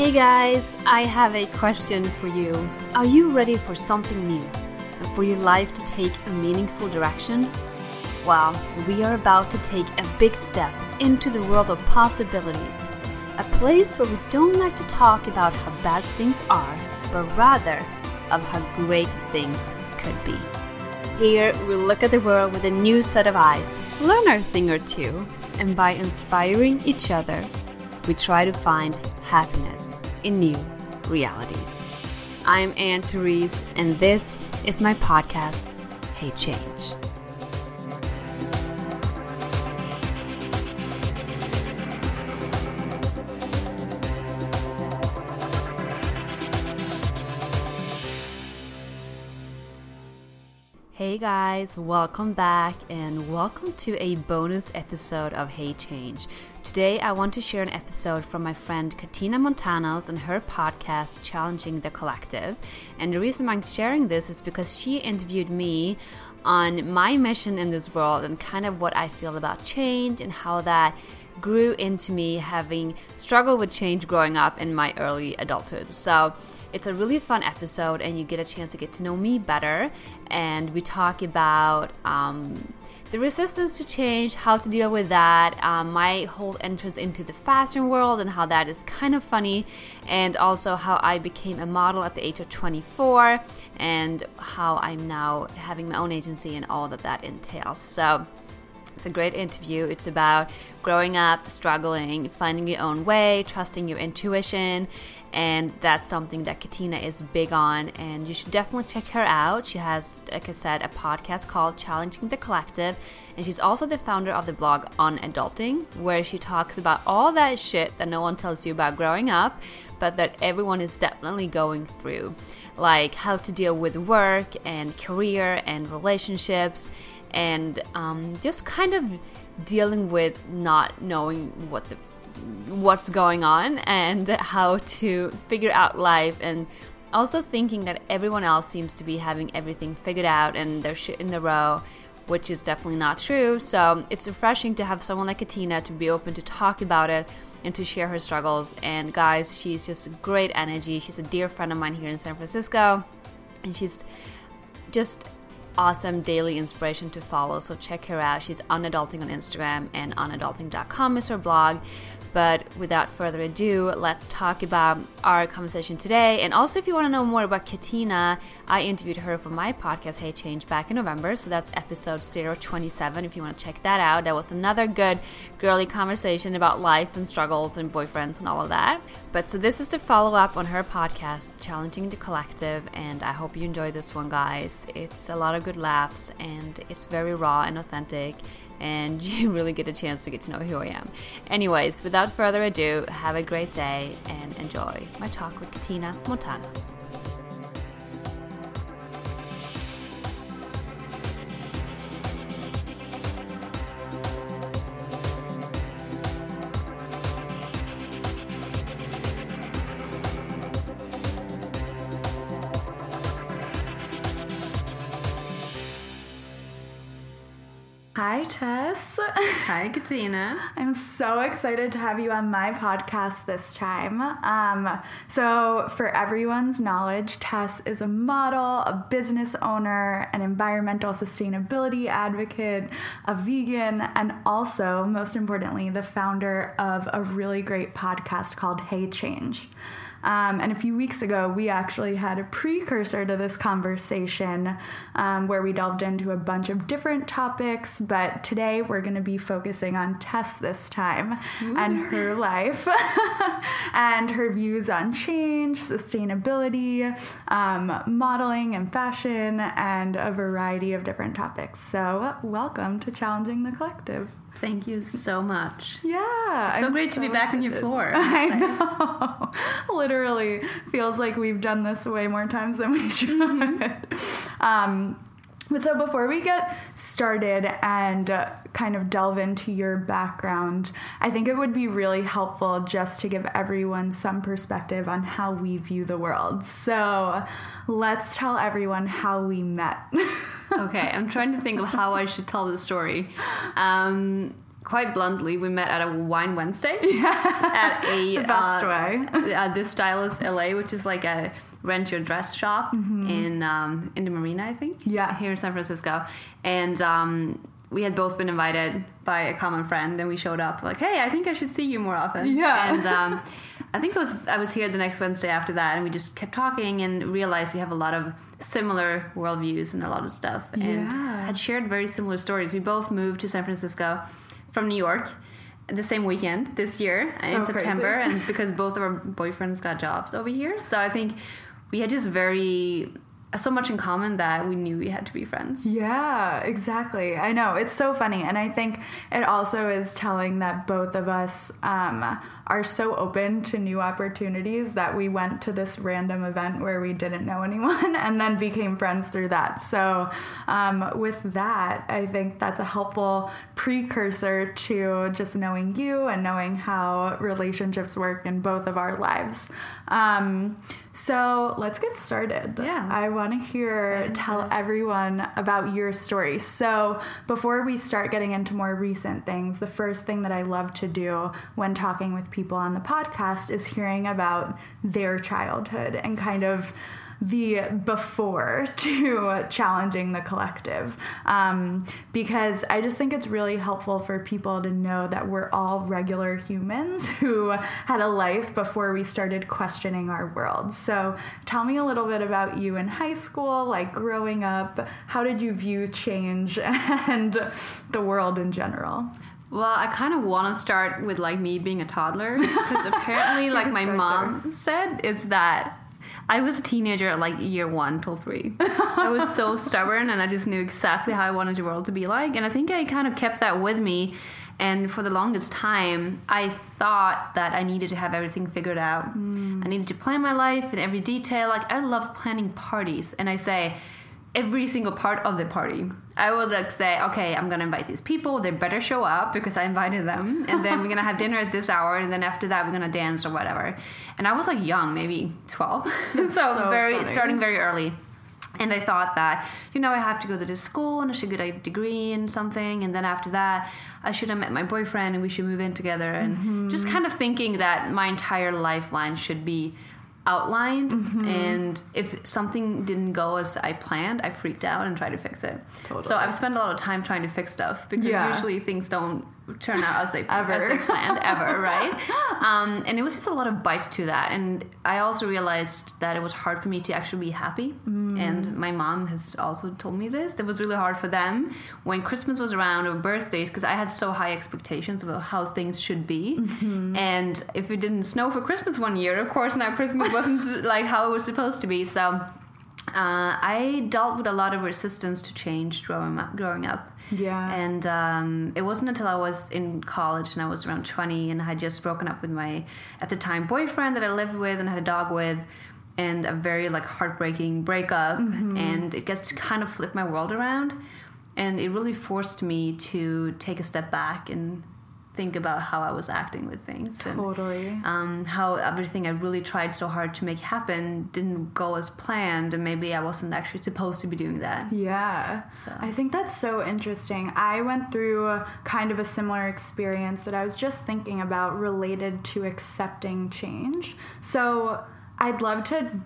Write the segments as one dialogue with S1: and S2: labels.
S1: Hey guys, I have a question for you. Are you ready for something new and for your life to take a meaningful direction? Well, we are about to take a big step into the world of possibilities. A place where we don't like to talk about how bad things are, but rather of how great things could be. Here, we look at the world with a new set of eyes, learn our thing or two, and by inspiring each other, we try to find happiness in new realities. I'm Anne Therese, and this is my podcast, Hey Change. Hey guys, welcome back and welcome to a bonus episode of Hey Change. Today I want to share an episode from my friend Katina Montanos and her podcast Challenging the Collective. And the reason I'm sharing this is because she interviewed me on my mission in this world and kind of what I feel about change and how that grew into me having struggled with change growing up in my early adulthood. So it's a really fun episode, and you get a chance to get to know me better. And we talk about um, the resistance to change, how to deal with that, um, my whole entrance into the fashion world, and how that is kind of funny, and also how I became a model at the age of 24, and how I'm now having my own agency and all that that entails. So, it's a great interview. It's about growing up, struggling, finding your own way, trusting your intuition, and that's something that Katina is big on. And you should definitely check her out. She has, like I said, a podcast called Challenging the Collective, and she's also the founder of the blog On Adulting, where she talks about all that shit that no one tells you about growing up, but that everyone is definitely going through, like how to deal with work and career and relationships and um, just kind of dealing with not knowing what the what's going on and how to figure out life and also thinking that everyone else seems to be having everything figured out and they're shit in the row which is definitely not true. So it's refreshing to have someone like katina to be open to talk about it and to share her struggles. And guys she's just great energy. She's a dear friend of mine here in san francisco. And she's just awesome daily inspiration to follow. So check her out. She's on adulting on Instagram and onadulting.com is her blog. But without further ado, let's talk about our conversation today. And also, if you want to know more about Katina, I interviewed her for my podcast, Hey Change, back in November. So that's episode 027 if you want to check that out. That was another good girly conversation about life and struggles and boyfriends and all of that. But so this is the follow up on her podcast, Challenging the Collective. And I hope you enjoy this one, guys. It's a lot of good laughs and it's very raw and authentic and you really get a chance to get to know who I am. Anyways, without further ado, have a great day and enjoy my talk with Katina Montanos.
S2: Hi,
S1: Katina.
S2: I'm so excited to have you on my podcast this time. Um, so, for everyone's knowledge, Tess is a model, a business owner, an environmental sustainability advocate, a vegan, and also, most importantly, the founder of a really great podcast called Hey Change. Um, and a few weeks ago, we actually had a precursor to this conversation um, where we delved into a bunch of different topics. But today, we're going to be focusing on Tess this time Ooh. and her life and her views on change, sustainability, um, modeling, and fashion, and a variety of different topics. So, welcome to Challenging the Collective.
S1: Thank you so much.
S2: Yeah.
S1: So I'm great so to be back excited. on your floor.
S2: I know. Literally feels like we've done this way more times than we should. Mm-hmm. Um, but so before we get started and uh, kind of delve into your background, I think it would be really helpful just to give everyone some perspective on how we view the world. So let's tell everyone how we met.
S1: Okay, I'm trying to think of how I should tell the story. Um, quite bluntly, we met at a wine Wednesday at a
S2: The best
S1: uh,
S2: way.
S1: uh, this stylist LA, which is like a rent your dress shop in um, in the marina, I think.
S2: Mm-hmm. Yeah.
S1: here in San Francisco, and um, we had both been invited by a common friend, and we showed up like, hey, I think I should see you more often.
S2: Yeah.
S1: and um, I think it was I was here the next Wednesday after that, and we just kept talking and realized we have a lot of similar worldviews and a lot of stuff, and had shared very similar stories. We both moved to San Francisco from New York the same weekend this year
S2: So
S1: in September,
S2: crazy.
S1: and because both of our boyfriends got jobs over here, so I think we had just very so much in common that we knew we had to be friends.
S2: Yeah, exactly. I know. It's so funny. And I think it also is telling that both of us um, are so open to new opportunities that we went to this random event where we didn't know anyone and then became friends through that. So, um, with that, I think that's a helpful precursor to just knowing you and knowing how relationships work in both of our lives. Um, so, let's get started.
S1: Yeah.
S2: I want to hear, tell everyone about your story. So, before we start getting into more recent things, the first thing that I love to do when talking with people on the podcast is hearing about their childhood and kind of the before to challenging the collective. Um, because i just think it's really helpful for people to know that we're all regular humans who had a life before we started questioning our world. So tell me a little bit about you in high school like growing up. How did you view change and the world in general
S1: Well, I kind of want to start with like me being a toddler because apparently, like my mom said, is that I was a teenager at like year one till three. I was so stubborn and I just knew exactly how I wanted the world to be like. And I think I kind of kept that with me. And for the longest time, I thought that I needed to have everything figured out. I needed to plan my life in every detail. Like, I love planning parties. And I say, every single part of the party. I would like say, okay, I'm gonna invite these people. They better show up because I invited them, and then we're gonna have dinner at this hour, and then after that we're gonna dance or whatever. And I was like young, maybe twelve, so,
S2: so
S1: very
S2: funny.
S1: starting very early. And I thought that, you know, I have to go to this school and I should get a degree and something. And then after that, I should have met my boyfriend and we should move in together. And mm-hmm. just kind of thinking that my entire lifeline should be outlined. Mm-hmm. And if something didn't go as I planned, I freaked out and tried to fix it.
S2: Totally.
S1: So I've spent a lot of time trying to fix stuff because
S2: Yeah.
S1: usually things don't turn out as they,
S2: Ever.
S1: as they planned ever, right? Um, and it was just a lot of bite to that. And I also realized that it was hard for me to actually be happy. And my mom has also told me this. It was really hard for them when Christmas was around or birthdays because I had so high expectations about how things should be. And if it didn't snow for Christmas one year, of course, now Christmas wasn't like how it was supposed to be. So. Uh, I dealt with a lot of resistance to change growing up. Growing up,
S2: Yeah.
S1: and um, it wasn't until I was in college and I was around 20 and I had just broken up with my, at the time, boyfriend that I lived with and had a dog with, and a very like heartbreaking breakup. And it gets to kind of flip my world around, and it really forced me to take a step back and think about how I was acting with things. And, um, how everything I really tried so hard to make happen didn't go as planned, and maybe I wasn't actually supposed to be doing that.
S2: Yeah.
S1: So-
S2: I think that's so interesting. I went through kind of a similar experience that I was just thinking about related to accepting change. So I'd love to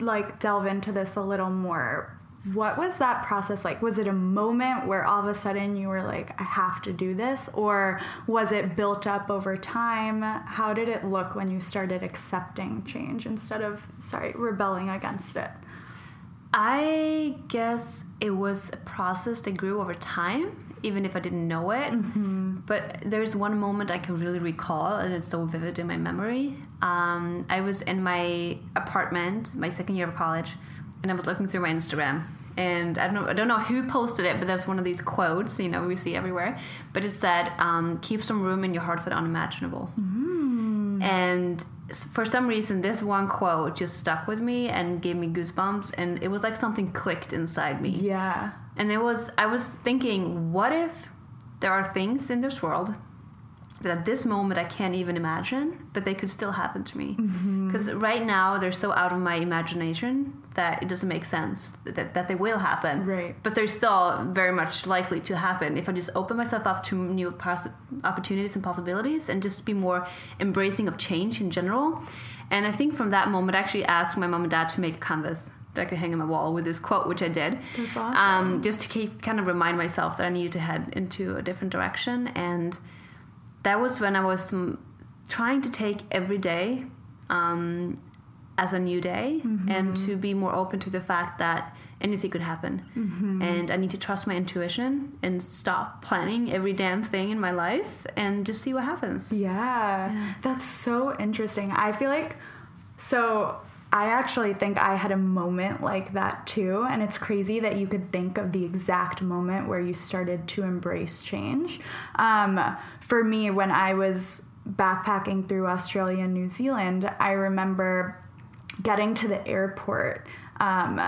S2: like delve into this a little more. What was that process like? Was it a moment where all of a sudden you were like, I have to do this? Or was it built up over time? How did it look when you started accepting change instead of, sorry, rebelling against it?
S1: I guess it was a process that grew over time, even if I didn't know it. But there's one moment I can really recall, and it's so vivid in my memory. Um, I was in my apartment, my second year of college, and I was looking through my Instagram. And I don't know, I don't know who posted it, but there's one of these quotes, you know, we see everywhere. But it said, um, "Keep some room in your heart for the unimaginable." And for some reason, this one quote just stuck with me and gave me goosebumps, and it was like something clicked inside me.
S2: Yeah.
S1: And it was, I was thinking, what if there are things in this world that at this moment I can't even imagine, but they could still happen to me. Because right now they're so out of my imagination that it doesn't make sense that, that they will happen.
S2: Right.
S1: But they're still very much likely to happen if I just open myself up to new opportunities and possibilities and just be more embracing of change in general. And I think from that moment, I actually asked my mom and dad to make a canvas that I could hang on my wall with this quote, which I did.
S2: That's awesome.
S1: Um, just to keep kind of remind myself that I needed to head into a different direction. And that was when I was trying to take every day um, as a new day
S2: Mm-hmm.
S1: and to be more open to the fact that anything could happen.
S2: Mm-hmm.
S1: And I need to trust my intuition and stop planning every damn thing in my life and just see what happens.
S2: Yeah, that's so interesting. I feel like so. I actually think I had a moment like that too, and it's crazy that you could think of the exact moment where you started to embrace change. Um, for me, when I was backpacking through Australia and New Zealand, I remember getting to the airport um,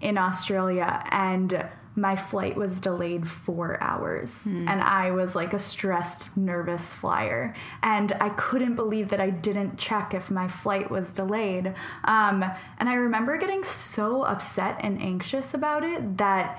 S2: in Australia and my flight was delayed four hours. And i was like a stressed nervous flyer. And i couldn't believe that i didn't check if my flight was delayed. Um, and i remember getting so upset and anxious about it that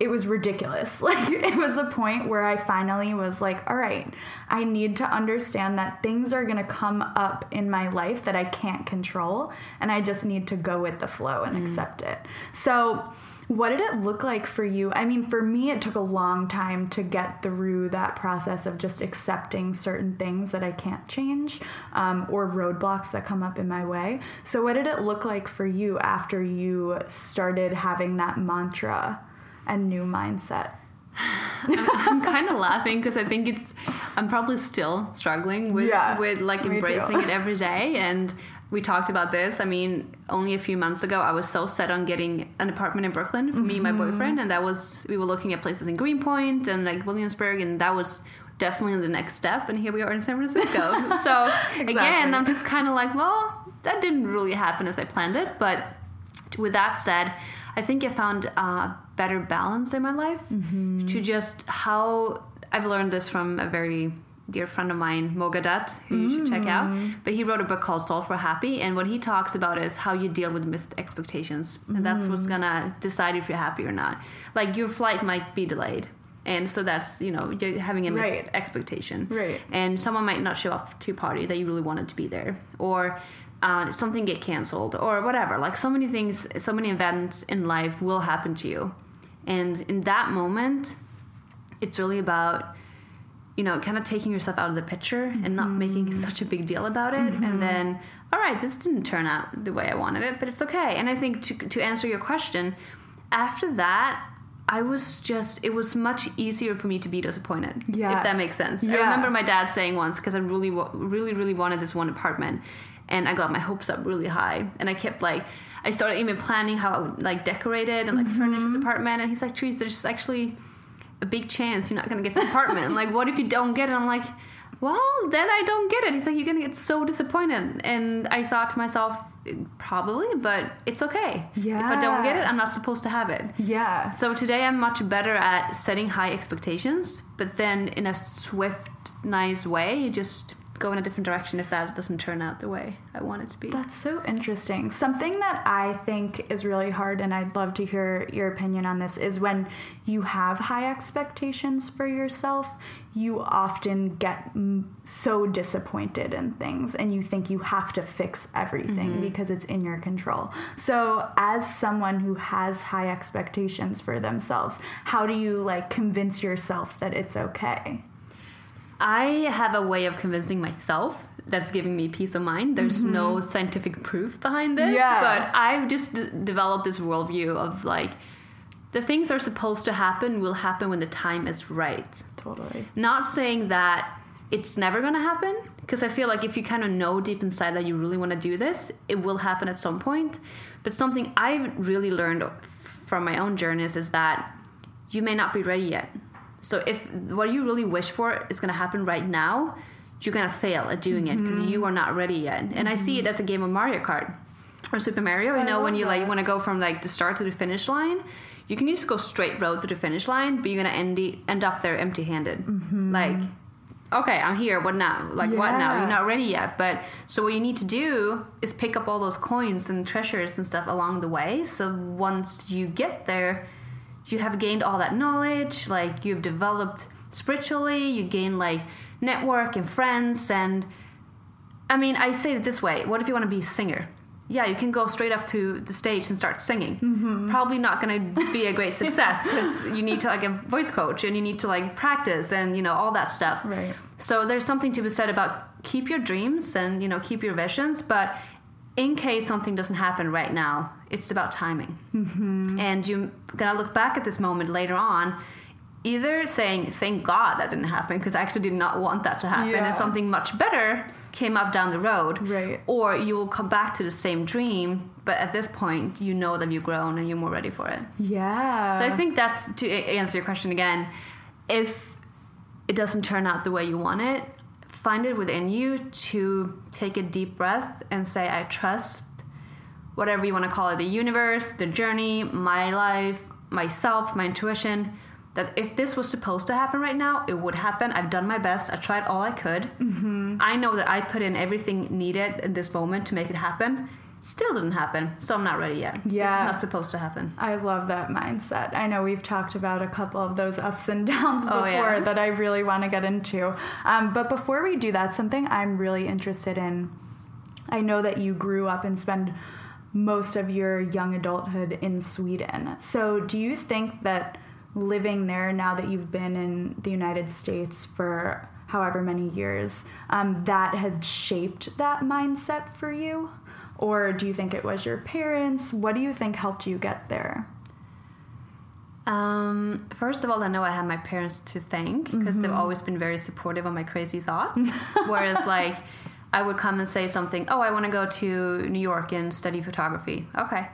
S2: it was ridiculous. Like it was the point where I finally was like, all right, I need to understand that things are going to come up in my life that I can't control and I just need to go with the flow and accept it. So, what did it look like for you? I mean, for me it took a long time to get through that process of just accepting certain things that I can't change um, or roadblocks that come up in my way. So, what did it look like for you after you started having that mantra? and new mindset.
S1: I'm kind of laughing because I think it's I'm probably still struggling with
S2: Yeah,
S1: with like embracing it every day and we talked about this. I mean, only a few months ago I was so set on getting an apartment in Brooklyn for me and my
S2: Mm-hmm.
S1: boyfriend and that was we were looking at places in Greenpoint and like Williamsburg and that was definitely the next step and here we are in San Francisco. so again, I'm just kind of like, well, that didn't really happen as I planned it, but with that said, I think I found a better balance in my life to just how I've learned this from a very dear friend of mine, Mo Gawdat, who you should check out. But he wrote a book called Solve for Happy, and what he talks about is how you deal with missed expectations, and that's what's gonna decide if you're happy or not. Like your flight might be delayed. And so that's you know you're having a missed
S2: Right.
S1: expectation,
S2: Right.
S1: and someone might not show up to your party that you really wanted to be there or uh, something get canceled or whatever like so many things so many events in life will happen to you and in that moment it's really about you know kind of taking yourself out of the picture and not making mm-hmm. such a big deal about it and mm-hmm. then all right this didn't turn out the way i wanted it but it's okay. And i think to, to answer your question after that i was just it was much easier for me to be disappointed
S2: Yeah.
S1: if that makes sense. I
S2: Yeah.
S1: remember my dad saying once because i really really really wanted this one apartment and i got my hopes up really high and i kept like i started even planning how i would like decorate it and like furnish this mm-hmm. apartment and he's like Therese, there's actually a big chance you're not gonna get the apartment. Like what if you don't get it? I'm like well then i don't get it. He's like you're gonna get so disappointed. And i thought to myself probably but it's okay. Yeah. if i don't get it i'm not supposed to have it.
S2: Yeah.
S1: so today I'm much better at setting high expectations, but then in a swift, nice way, you just go in a different direction if that doesn't turn out the way I want it to be.
S2: That's so interesting. Something that I think is really hard, and I'd love to hear your opinion on this, is when you have high expectations for yourself, you often get so disappointed in things and you think you have to fix everything mm-hmm. because it's in your control. So, as someone who has high expectations for themselves, how do you like convince yourself that it's okay?
S1: I have a way of convincing myself that's giving me peace of mind. There's mm-hmm. no scientific proof behind this,
S2: Yeah.
S1: but I've just d- developed this worldview of like the things are supposed to happen will happen when the time is right.
S2: Totally.
S1: Not saying that it's never going to happen, because I feel like if you kind of know deep inside that you really want to do this, it will happen at some point. But something I've really learned from my own journeys is that you may not be ready yet. So if what you really wish for is going to happen right now, you're going to fail at doing it because you mm-hmm. are not ready yet. And I see it as a mm-hmm. game of Mario Kart or Super Mario. You
S2: I
S1: know, when you like
S2: that.
S1: want to go from like the start to the finish line, you can just go straight road to the finish line, but you're gonna end end up there empty handed. Mm-hmm. Like okay, I'm here. What now? Like what now? You're not ready yet. But so what you need to do is pick up all those coins and treasures and stuff along the way. So once you get there, you have gained all that knowledge. Like you've developed spiritually. You gain like network and friends. And I mean, I say it this way: What if you want to be a singer? Yeah, you can go straight up to the stage and start singing.
S2: Mm-hmm.
S1: Probably not going to be a great success because you need to like a voice coach and you need to like practice and you know all that stuff.
S2: Right.
S1: So there's something to be said about keep your dreams and you know keep your visions, but in case something doesn't happen right now, it's about timing. Mm-hmm. And you're gonna look back at this moment later on, either saying thank God that didn't happen because I actually did not want that to happen,
S2: Yeah.
S1: and something much better came up down the road,
S2: Right.
S1: or you will come back to the same dream, but at this point you know that you've grown and you're more ready for it.
S2: Yeah.
S1: So I think that's to answer your question again. If it doesn't turn out the way you want it, find it within you to take a deep breath and say, I trust whatever you want to call it the universe, the journey, my life, myself, my intuition. That if this was supposed to happen right now, it would happen. I've done my best. I tried all I could. Mm-hmm. I know that I put in everything needed in this moment to make it happen. Still didn't happen, so I'm not ready yet.
S2: Yeah.
S1: It's not supposed to happen.
S2: I love that mindset. I know we've talked about a couple of those ups and downs
S1: Oh,
S2: before
S1: yeah.
S2: that I really want to get into. Um, but before we do that, something I'm really interested in I know that you grew up and spent most of your young adulthood in Sweden. So, do you think that living there now that you've been in the United States for however many years, um, that had shaped that mindset for you? Or do you think it was your parents? What do you think helped you get there?
S1: Um, first of all, I know I have my parents to thank because they've always been very supportive of my crazy thoughts. Whereas, like, I would come and say something, oh, I want to go to New York and study photography. Okay.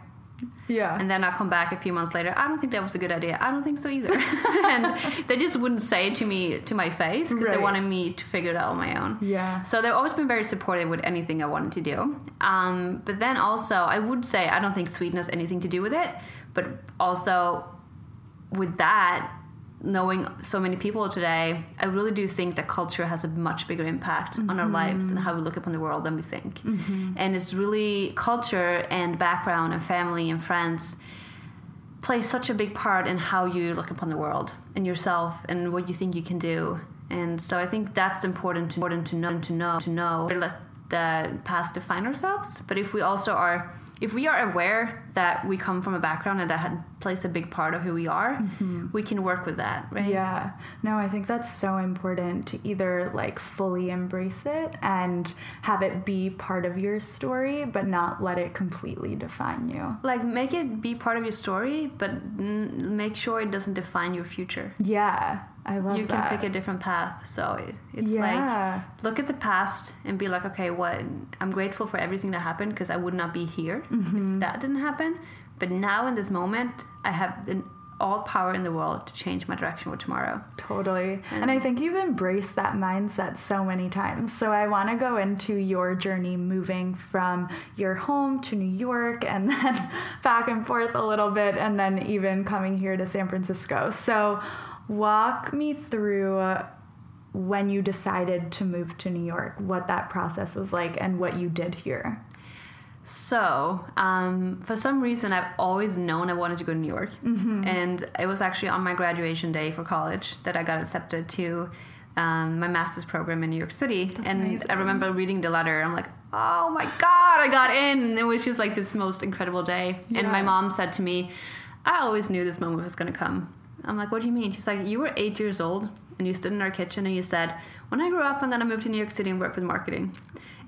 S2: Yeah.
S1: And then I'll come back a few months later. I don't think that was a good idea. I don't think so either. and they just wouldn't say it to me to my face because
S2: Right.
S1: they wanted me to figure it out on my own.
S2: yeah.
S1: So they've always been very supportive with anything I wanted to do. Um, but then also, I would say I don't think Sweden has anything to do with it. But also, with that, knowing so many people today, I really do think that culture has a much bigger impact on our lives and mm-hmm. how we look upon the world than we think. Mm-hmm. And it's really culture and background and family and friends play such a big part in how you look upon the world and yourself and what you think you can do. And so I think that's important to, important to know to know to know. Let the past define ourselves, but if we also are if we are aware that we come from a background and that had plays a big part of who we are, we can work with that, right?
S2: Yeah. No, I think that's so important to either like fully embrace it and have it be part of your story, but not let it completely define you.
S1: Like make it be part of your story, but mm, make sure it doesn't define your future.
S2: Yeah. I love that.
S1: you can pick a different path. So it's
S2: Yeah.
S1: like look at the past and be like, okay, what? I'm grateful for everything that happened because I would not be here
S2: Mm-hmm.
S1: if that didn't happen. But now in this moment, I have an, all power in the world to change my direction for tomorrow.
S2: Totally. And I think you've embraced that mindset so many times. So I want to go into your journey moving from your home to New York and then back and forth a little bit and then even coming here to San Francisco. So walk me through uh, when you decided to move to New York, what that process was like and what you did here.
S1: So, um, for some reason, I've always known I wanted to go to New York.
S2: Mm-hmm.
S1: And it was actually on my graduation day for college that I got accepted to um, my master's program in New York City. and
S2: amazing.
S1: I remember reading the letter. I'm like, oh my God, I got in. And it was just like this most incredible day. And my mom said to me, I always knew this moment was going to come. I'm like, what do you mean? She's like, you were eight years old and you stood in our kitchen and you said, when I grow up, I'm going to move to New York City and work with marketing.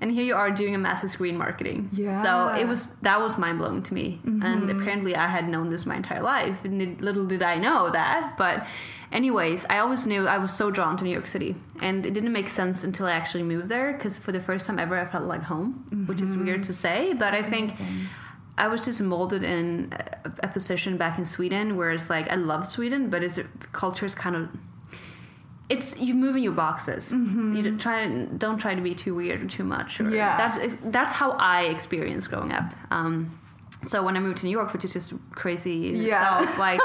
S1: And here you are doing a massive degree in marketing.
S2: Yeah.
S1: So it was that was mind blowing to me, and mm-hmm. apparently I had known this my entire life. And little did I know that. But, anyways, I always knew I was so drawn to New York City, and it didn't make sense until I actually moved there. Because for the first time ever, I felt like home, which is weird to mm-hmm. say, but I think. I was just molded in a, a position back in Sweden where it's like I love Sweden, but it's culture is kind of it's you move in your boxes. You don't try don't try to be too weird or too much. Or
S2: Yeah.
S1: that's that's how I experienced growing up. Um, so when I moved to New York, which is just crazy in
S2: Yeah.
S1: itself, like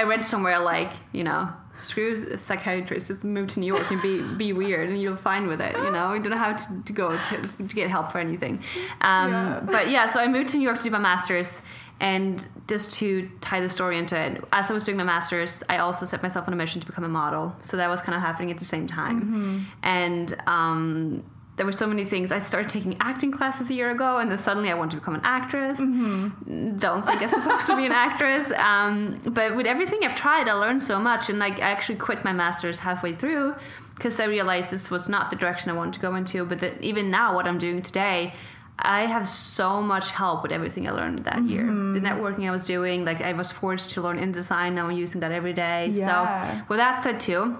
S1: I read somewhere like you know screw psychiatrists, just move to New York and be be weird, and you'll fine with it. You know, you don't have to, to go to, to get help for anything. Um,
S2: Yeah.
S1: But yeah, so I moved to New York to do my masters, and just to tie the story into it, as I was doing my masters, I also set myself on a mission to become a model. So that was kind of happening at the same time, and. Um, there were so many things. I started taking acting classes a year ago, and then suddenly I wanted to become an actress. Don't think I'm supposed to be an actress. Um, but with everything I've tried, I learned so much, and like I actually quit my master's halfway through because I realized this was not the direction I wanted to go into. But that even now, what I'm doing today, I have so much help with everything I learned that year. The networking I was doing, like I was forced to learn InDesign. Now I'm using that every day.
S2: Yeah.
S1: So with that said, too,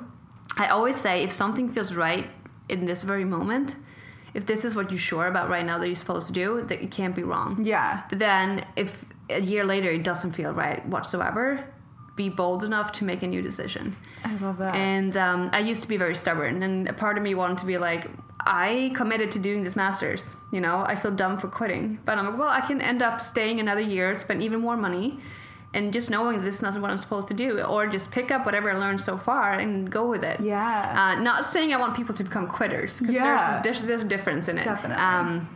S1: I always say if something feels right in this very moment, if this is what you're sure about right now that you're supposed to do, that it can't be wrong.
S2: Yeah.
S1: But then if a year later it doesn't feel right whatsoever, be bold enough to make a new decision.
S2: I love that.
S1: And um, I used to be very stubborn, and a part of me wanted to be like, I committed to doing this master's. You know, I feel dumb for quitting, but I'm like, well, I can end up staying another year, spend even more money, and just knowing this is not what I'm supposed to do, or just pick up whatever I learned so far and go with it.
S2: Yeah.
S1: Uh, not saying I want people to become quitters, because
S2: Yeah.
S1: there's, there's there's a difference in it.
S2: Definitely.
S1: Um,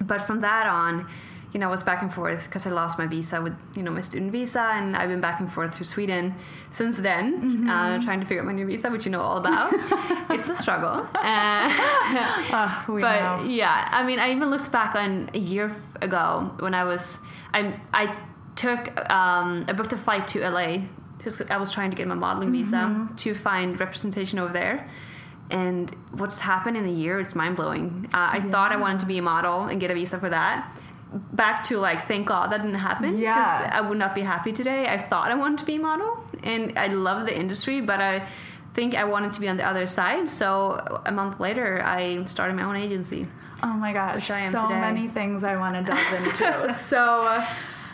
S1: but from that on, you know, I was back and forth because I lost my visa with, you know, my student visa, and I've been back and forth through Sweden since then,
S2: Mm-hmm.
S1: uh, trying to figure out my new visa, which you know all about. it's a struggle. Uh,
S2: we
S1: but
S2: know.
S1: yeah, I mean, I even looked back on a year ago when I was, I, I took, um, I booked a flight to LA because I was trying to get my modeling
S2: Mm-hmm.
S1: visa to find representation over there. And what's happened in a year, it's mind blowing. Uh, I thought I wanted to be a model and get a visa for that. Back to like, thank God that didn't happen
S2: Yeah.
S1: I would not be happy today. I thought I wanted to be a model and I love the industry, but I think I wanted to be on the other side. So a month later, I started my own agency.
S2: Oh my gosh,
S1: Which I am
S2: so
S1: today.
S2: many things I want to delve into. so, uh,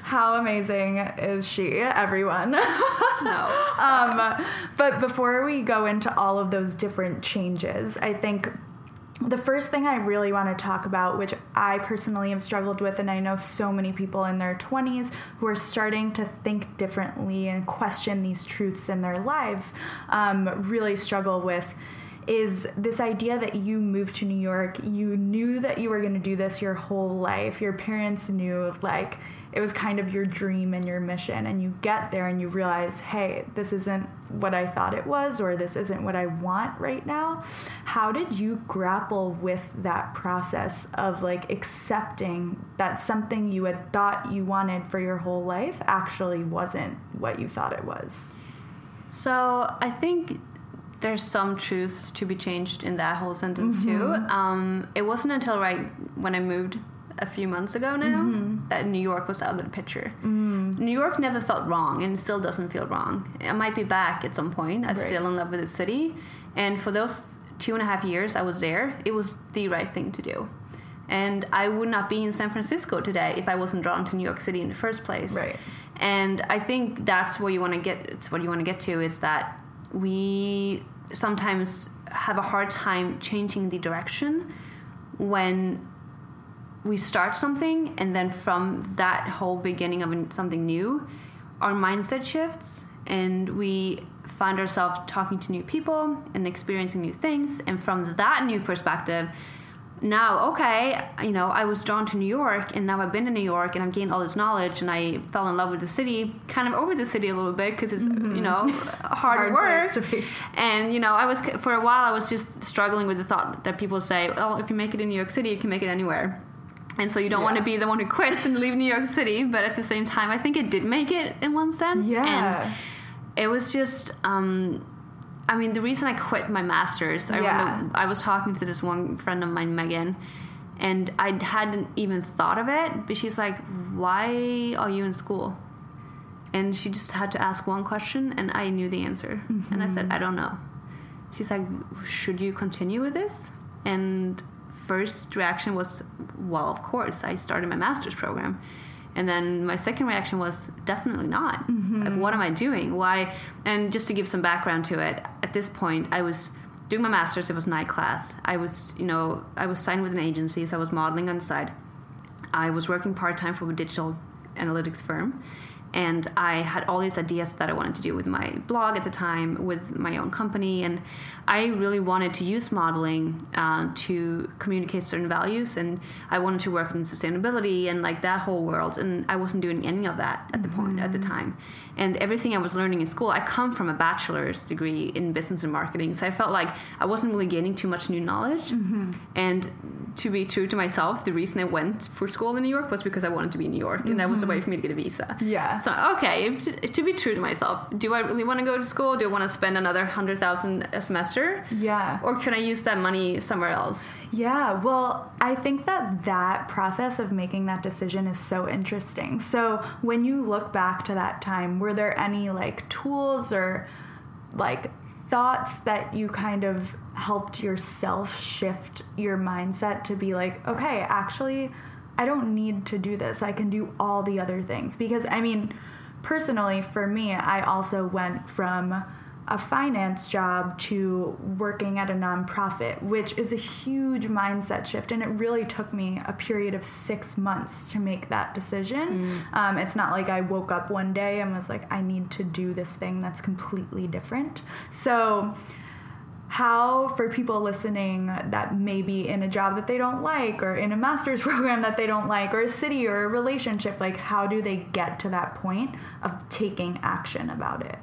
S2: how amazing is she, everyone?
S1: No.
S2: um, but before we go into all of those different changes, I think the first thing I really want to talk about, which I personally have struggled with, and I know so many people in their 20s who are starting to think differently and question these truths in their lives, um, really struggle with. Is this idea that you moved to New York, you knew that you were going to do this your whole life. Your parents knew, like, it was kind of your dream and your mission and you get there and you realize hey this isn't what i thought it was or this isn't what i want right now. How did you grapple with that process of like accepting that something you had thought you wanted for your whole life actually wasn't what you thought it was?
S1: So I think there's some truths to be changed in that whole sentence too. Um, it wasn't until right when I moved a few months ago now mm-hmm. that New York was out of the picture. Mm. New York never felt wrong and still doesn't feel wrong. I might be back at some point. I'm
S2: Right.
S1: still in love with the city, and for those two and a half years I was there, it was the right thing to do. And I would not be in San Francisco today if I wasn't drawn to New York City in the first place.
S2: Right.
S1: And I think that's where you want to get. It's what you want to get to is that we sometimes have a hard time changing the direction when we start something, and then from that whole beginning of something new, our mindset shifts, and we find ourselves talking to new people and experiencing new things, and from that new perspective now okay you know i was drawn to new york and now i've been to new york and i've gained all this knowledge and i fell in love with the city kind of over the city a little bit because it's you mm-hmm. know hard,
S2: hard
S1: work.
S2: place to be.
S1: and you know i was for a while i was just struggling with the thought that people say well if you make it in new york city you can make it anywhere and so you don't want to be the one who quits and leave new york city but at the same time i think it did make it in one sense
S2: Yeah.
S1: and it was just um I mean, the reason I quit my master's, I
S2: Yeah.
S1: remember I was talking to this one friend of mine, Megan, and I hadn't even thought of it, but she's like, "Why are you in school?" And she just had to ask one question, and I knew the answer, and I said, "I don't know." She's like, "Should you continue with this?" And first reaction was, "Well, of course." I started my master's program. And then my second reaction was definitely not. Like, mm-hmm. what am I doing? Why? And just to give some background to it, at this point, I was doing my master's. It was night class. I was, you know, I was signed with an agency, so I was modeling on the side. I was working part time for a digital analytics firm, and I had all these ideas that I wanted to do with my blog at the time, with my own company, and I really wanted to use modeling uh, to communicate certain values, and I wanted to work in sustainability and like that whole world, and I wasn't doing any of that at the mm-hmm. point at the time, and everything I was learning in school, I come from a bachelor's degree in business and marketing, so I felt like I wasn't really gaining too much new knowledge, mm-hmm. and to be true to myself, the reason I went for school in New York was because I wanted to be in New York, and mm-hmm. that was a way mm-hmm. for me to get a visa.
S2: Yeah.
S1: So okay, to, to, be true to myself, do I really want to go to school? Do I want to spend another hundred thousand a semester?
S2: Yeah.
S1: Or can I use that money somewhere else?
S2: Yeah, well, I think that that process of making that decision is so interesting. So, when you look back to that time, were there any like tools or like thoughts that you kind of helped yourself shift your mindset to be like, okay, actually, I don't need to do this. I can do all the other things. Because, I mean, personally, for me, I also went from a finance job to working at a nonprofit, which is a huge mindset shift. And it really took me a period of six months to make that decision. Mm. Um, it's not like I woke up one day and was like, I need to do this thing that's completely different. So, how for people listening that may be in a job that they don't like or in a master's program that they don't like or a city or a relationship like how do they get to that point of taking action about it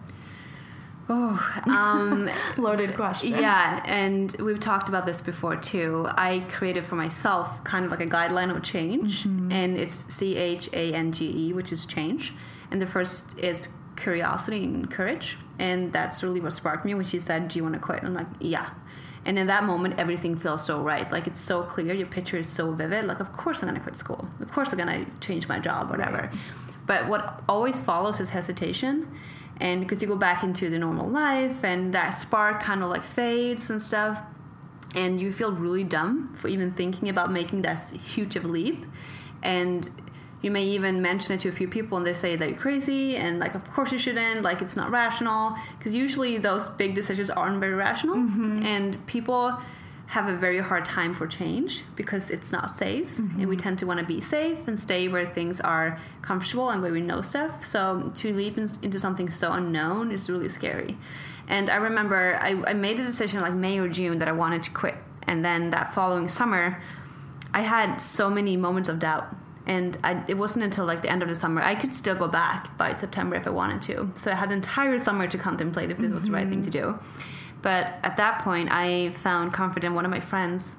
S1: Oh, um,
S2: loaded question.
S1: Yeah, and we've talked about this before too. I created for myself kind of like a guideline of change, mm-hmm. and it's C H A N G E, which is change. And the first is curiosity and courage, and that's really what sparked me when she said, "Do you want to quit?" I'm like, "Yeah." And in that moment, everything feels so right. Like it's so clear. Your picture is so vivid. Like, of course I'm gonna quit school. Of course I'm gonna change my job, whatever. Right. But what always follows is hesitation and because you go back into the normal life and that spark kind of like fades and stuff and you feel really dumb for even thinking about making that huge of a leap. And you may even mention it to a few people and they say that you're crazy and like of course you shouldn't like it's not rational. Because usually those big decisions aren't very rational. Mm-hmm. and people have a very hard time for change because it's not safe. Mm-hmm. and we tend to want to be safe and stay where things are comfortable and where we know stuff. So to leap in, into something so unknown is really scary. And i remember I, I made the decision like may or june that i wanted to quit. And then that following summer i had so many moments of doubt. And I, it wasn't until like the end of the summer i could still go back by september if i wanted to. So i had the entire summer to contemplate if this mm-hmm. was the right thing to do but at that point, I found comfort in one of my friends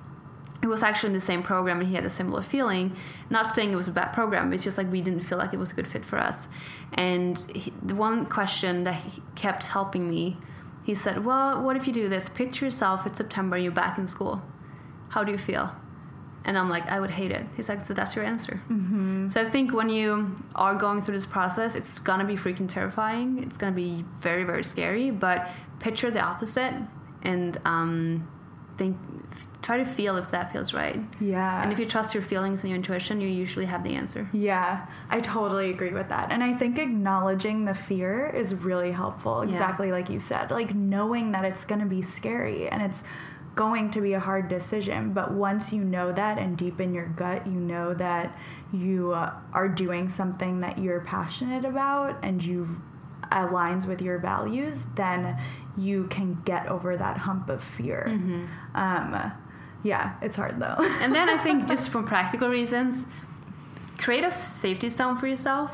S1: who was actually in the same program and he had a similar feeling. Not saying it was a bad program, it's just like we didn't feel like it was a good fit for us. And he, the one question that he kept helping me, he said, Well, what if you do this? Picture yourself it's September, you're back in school. How do you feel? And I'm like, I would hate it. He's like, so that's your answer. Mm-hmm. So I think when you are going through this process, it's gonna be freaking terrifying. It's gonna be very, very scary. But picture the opposite and um, think, try to feel if that feels right.
S2: Yeah.
S1: And if you trust your feelings and your intuition, you usually have the answer.
S2: Yeah, I totally agree with that. And I think acknowledging the fear is really helpful. Exactly yeah. like you said, like knowing that it's gonna be scary and it's going to be a hard decision. But once you know that and deep in your gut, you know that you uh, are doing something that you're passionate about and you aligns with your values, then you can get over that hump of fear. Mm-hmm. Um, yeah, it's hard though.
S1: and then I think just for practical reasons, create a safety zone for yourself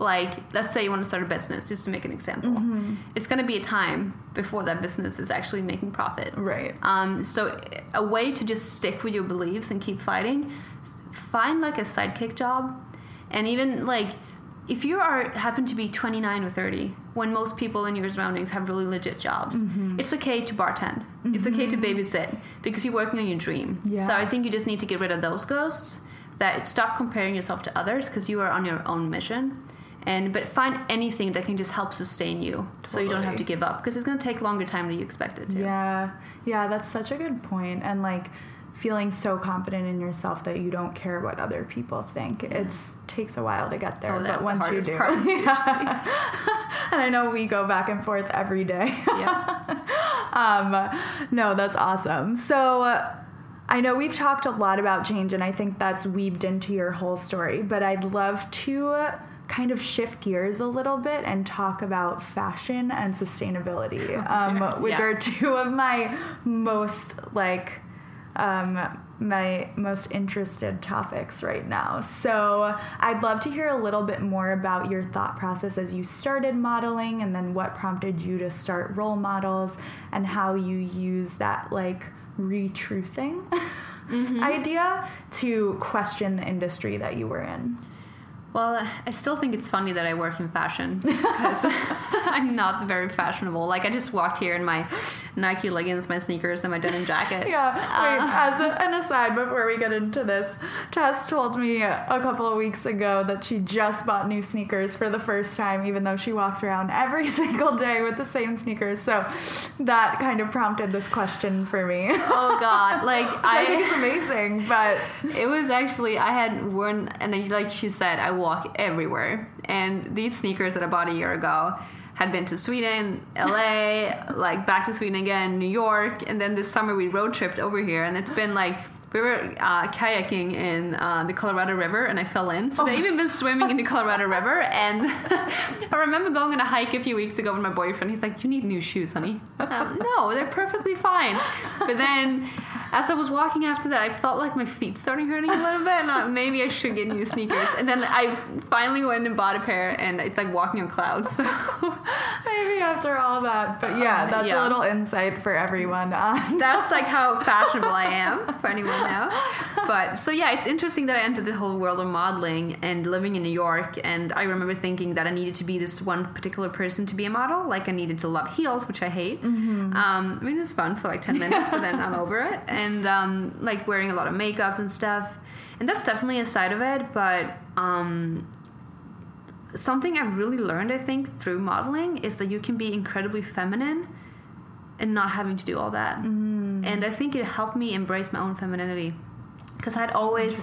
S1: like let's say you want to start a business just to make an example mm-hmm. it's going to be a time before that business is actually making profit
S2: right
S1: um, so a way to just stick with your beliefs and keep fighting find like a sidekick job and even like if you are happen to be 29 or 30 when most people in your surroundings have really legit jobs mm-hmm. it's okay to bartend mm-hmm. it's okay to mm-hmm. babysit because you're working on your dream yeah. so i think you just need to get rid of those ghosts that stop comparing yourself to others because you are on your own mission and but find anything that can just help sustain you totally. so you don't have to give up because it's going to take longer time than you expected to.
S2: Yeah. Yeah that's such a good point and like feeling so confident in yourself that you don't care what other people think. Yeah. it takes a while to get there
S1: oh,
S2: but once
S1: you
S2: do.
S1: part,
S2: yeah. and i know we go back and forth every day.
S1: Yeah.
S2: Um, no that's awesome. So uh, I know we've talked a lot about change, and I think that's weaved into your whole story, but I'd love to kind of shift gears a little bit and talk about fashion and sustainability, um, which
S1: Yeah.
S2: are two of my most like um, my most interested topics right now. So I'd love to hear a little bit more about your thought process as you started modeling and then what prompted you to start role models and how you use that like retruthing idea to question the industry that you were in.
S1: Well, I still think it's funny that I work in fashion because I'm not very fashionable. Like I just walked here in my Nike leggings, my sneakers, and my denim jacket.
S2: Yeah. Wait,
S1: Uh,
S2: as a, an aside, before we get into this, Tess told me a couple of weeks ago that she just bought new sneakers for the first time, even though she walks around every single day with the same sneakers. So that kind of prompted this question for me.
S1: Oh God! Like
S2: I think is amazing, but
S1: It was actually I had worn and then, like she said, I walk everywhere. And these sneakers that I bought a year ago had been to Sweden, LA, like back to Sweden again, New York, and then this summer we road tripped over here, and it's been like. We were uh, kayaking in uh, the Colorado River and I fell in. So they've even been swimming in the Colorado River. And I remember going on a hike a few weeks ago with my boyfriend. He's like, You need new shoes, honey. Um, no, they're perfectly fine. But then as I was walking after that, I felt like my feet starting hurting a little bit, and uh, maybe I should get new sneakers. And then I finally went and bought a pair, and it's like walking on clouds. So
S2: maybe after all that. But yeah,
S1: Uh,
S2: that's
S1: yeah.
S2: a little insight for everyone. on
S1: that's like how fashionable I am for anyone now. But so yeah, it's interesting that I entered the whole world of modeling and living in New York. And I remember thinking that I needed to be this one particular person to be a model. Like I needed to love heels, which I hate. Um, I mean, it's fun for like ten minutes, but then I'm over it. And um, like wearing a lot of makeup and stuff. And that's definitely a side of it, but. Um, something I've really learned, I think, through modeling is that you can be incredibly feminine and not having to do all that. And I think it helped me embrace my own femininity. Because I'd always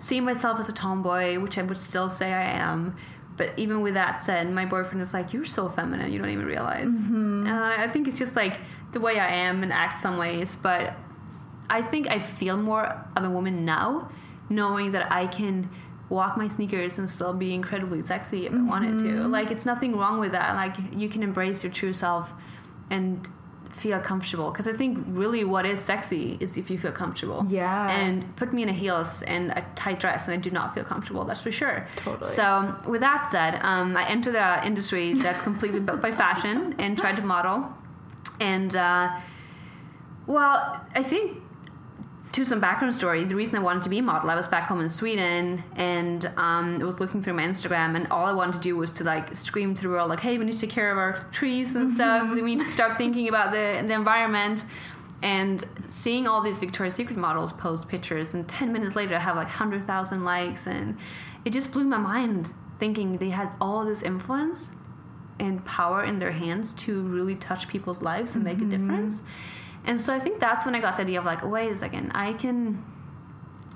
S1: seen myself as a tomboy, which I would still say I am. But even with that said, my boyfriend is like, You're so feminine, you don't even realize. Uh, I think it's just like the way I am and act some ways. But I think I feel more of a woman now, knowing that I can walk my sneakers and still be incredibly sexy if I wanted to. Like, it's nothing wrong with that. Like, you can embrace your true self and feel comfortable. Because I think really what is sexy is if you feel comfortable.
S2: Yeah.
S1: And put me in a heels and a tight dress, and I do not feel comfortable. That's for sure.
S2: Totally.
S1: So, with that said, um, I entered the industry that's completely built by fashion and tried to model. And uh, well, I think to some background story, the reason I wanted to be a model, I was back home in Sweden and um, I was looking through my Instagram, and all I wanted to do was to like scream to the world, like, "Hey, we need to take care of our trees and stuff. We need to start thinking about the the environment." And seeing all these Victoria's Secret models post pictures, and ten minutes later, I have like hundred thousand likes, and it just blew my mind thinking they had all this influence and power in their hands to really touch people's lives and make a difference. And so I think that's when I got the idea of like, wait a second, I can.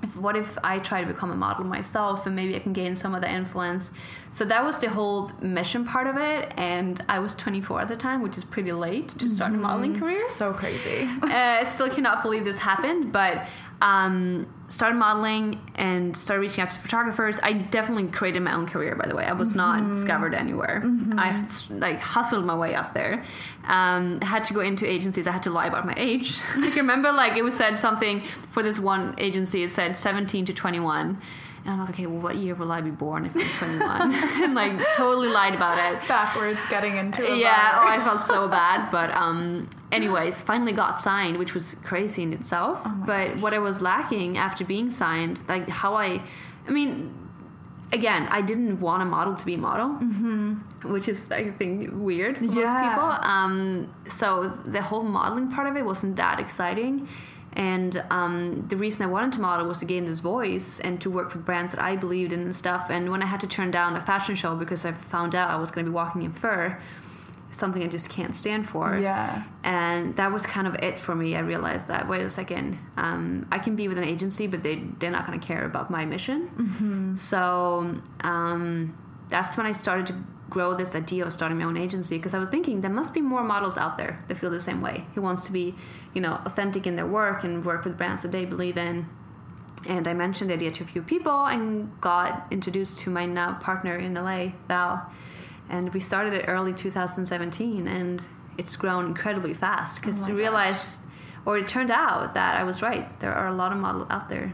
S1: If, what if I try to become a model myself and maybe I can gain some of the influence? So that was the whole mission part of it. And I was 24 at the time, which is pretty late to start a modeling career.
S2: so crazy.
S1: Uh, I still cannot believe this happened, but um, started modeling and started reaching out to photographers. I definitely created my own career, by the way. I was not discovered anywhere. I like hustled my way up there. Um, had to go into agencies. I had to lie about my age. like remember, like it was said something for this one agency. It said 17 to 21. And I'm like, okay, well, what year will I be born if I'm 21? and like totally lied about it
S2: Backwards getting into it.
S1: yeah
S2: bar.
S1: oh i felt so bad but um anyways finally got signed which was crazy in itself
S2: Oh
S1: but what i was lacking after being signed like how i i mean again i didn't want a model to be a model which is i think weird for most
S2: Mm-hmm.
S1: People um so the whole modeling part of it wasn't that exciting and um, the reason I wanted to model was to gain this voice and to work with brands that I believed in and stuff. And when I had to turn down a fashion show because I found out I was going to be walking in fur, something I just can't stand for.
S2: Yeah.
S1: And that was kind of it for me. I realized that wait a second, um, I can be with an agency, but they they're not going to care about my mission.
S2: Mm-hmm.
S1: So um, that's when I started to grow this idea of starting my own agency because I was thinking there must be more models out there that feel the same way. Who wants to be, you know, authentic in their work and work with brands that they believe in. and I mentioned the idea to a few people and got introduced to my now partner in LA, Val. And we started it early 2017, and it's grown incredibly fast because
S2: Oh
S1: we realized, or it turned out that I was right. There are a lot of models out there.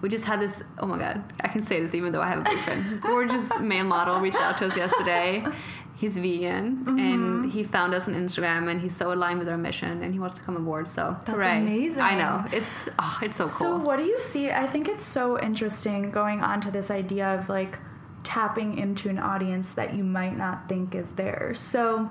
S1: We just had this. Oh my god, I can say this even though I have a boyfriend. Gorgeous male model reached out to us yesterday. He's vegan
S2: Mm-hmm.
S1: and he found us on Instagram and he's so aligned with our mission and he wants to come aboard. So
S2: That's
S1: hooray.
S2: amazing.
S1: I know it's oh, it's so cool.
S2: So, what do you see? I think it's so interesting going on to this idea of like tapping into an audience that you might not think is there. So,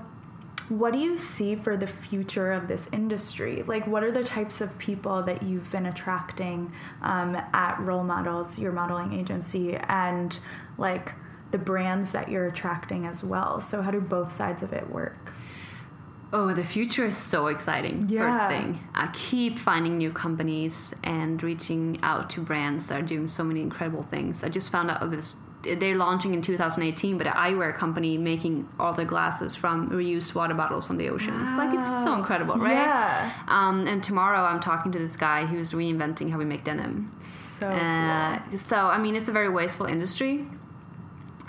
S2: what do you see for the future of this industry? Like, what are the types of people that you've been attracting um, at Role Models, your modeling agency, and like the brands that you're attracting as well? So, how do both sides of it work?
S1: Oh, the future is so exciting.
S2: Yeah.
S1: First thing, I keep finding new companies and reaching out to brands that are doing so many incredible things. I just found out of this. They're launching in 2018, but an eyewear company making all their glasses from reused water bottles from the ocean. It's like it's just so incredible, right?
S2: Yeah.
S1: Um, and tomorrow I'm talking to this guy who's reinventing how we make denim.
S2: So
S1: Uh,
S2: cool.
S1: So I mean, it's a very wasteful industry,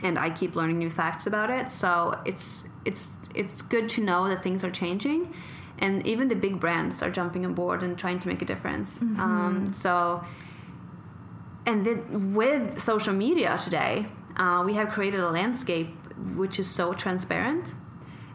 S1: and I keep learning new facts about it. So it's it's it's good to know that things are changing, and even the big brands are jumping on board and trying to make a difference. Um, so, and then with social media today, uh, we have created a landscape which is so transparent.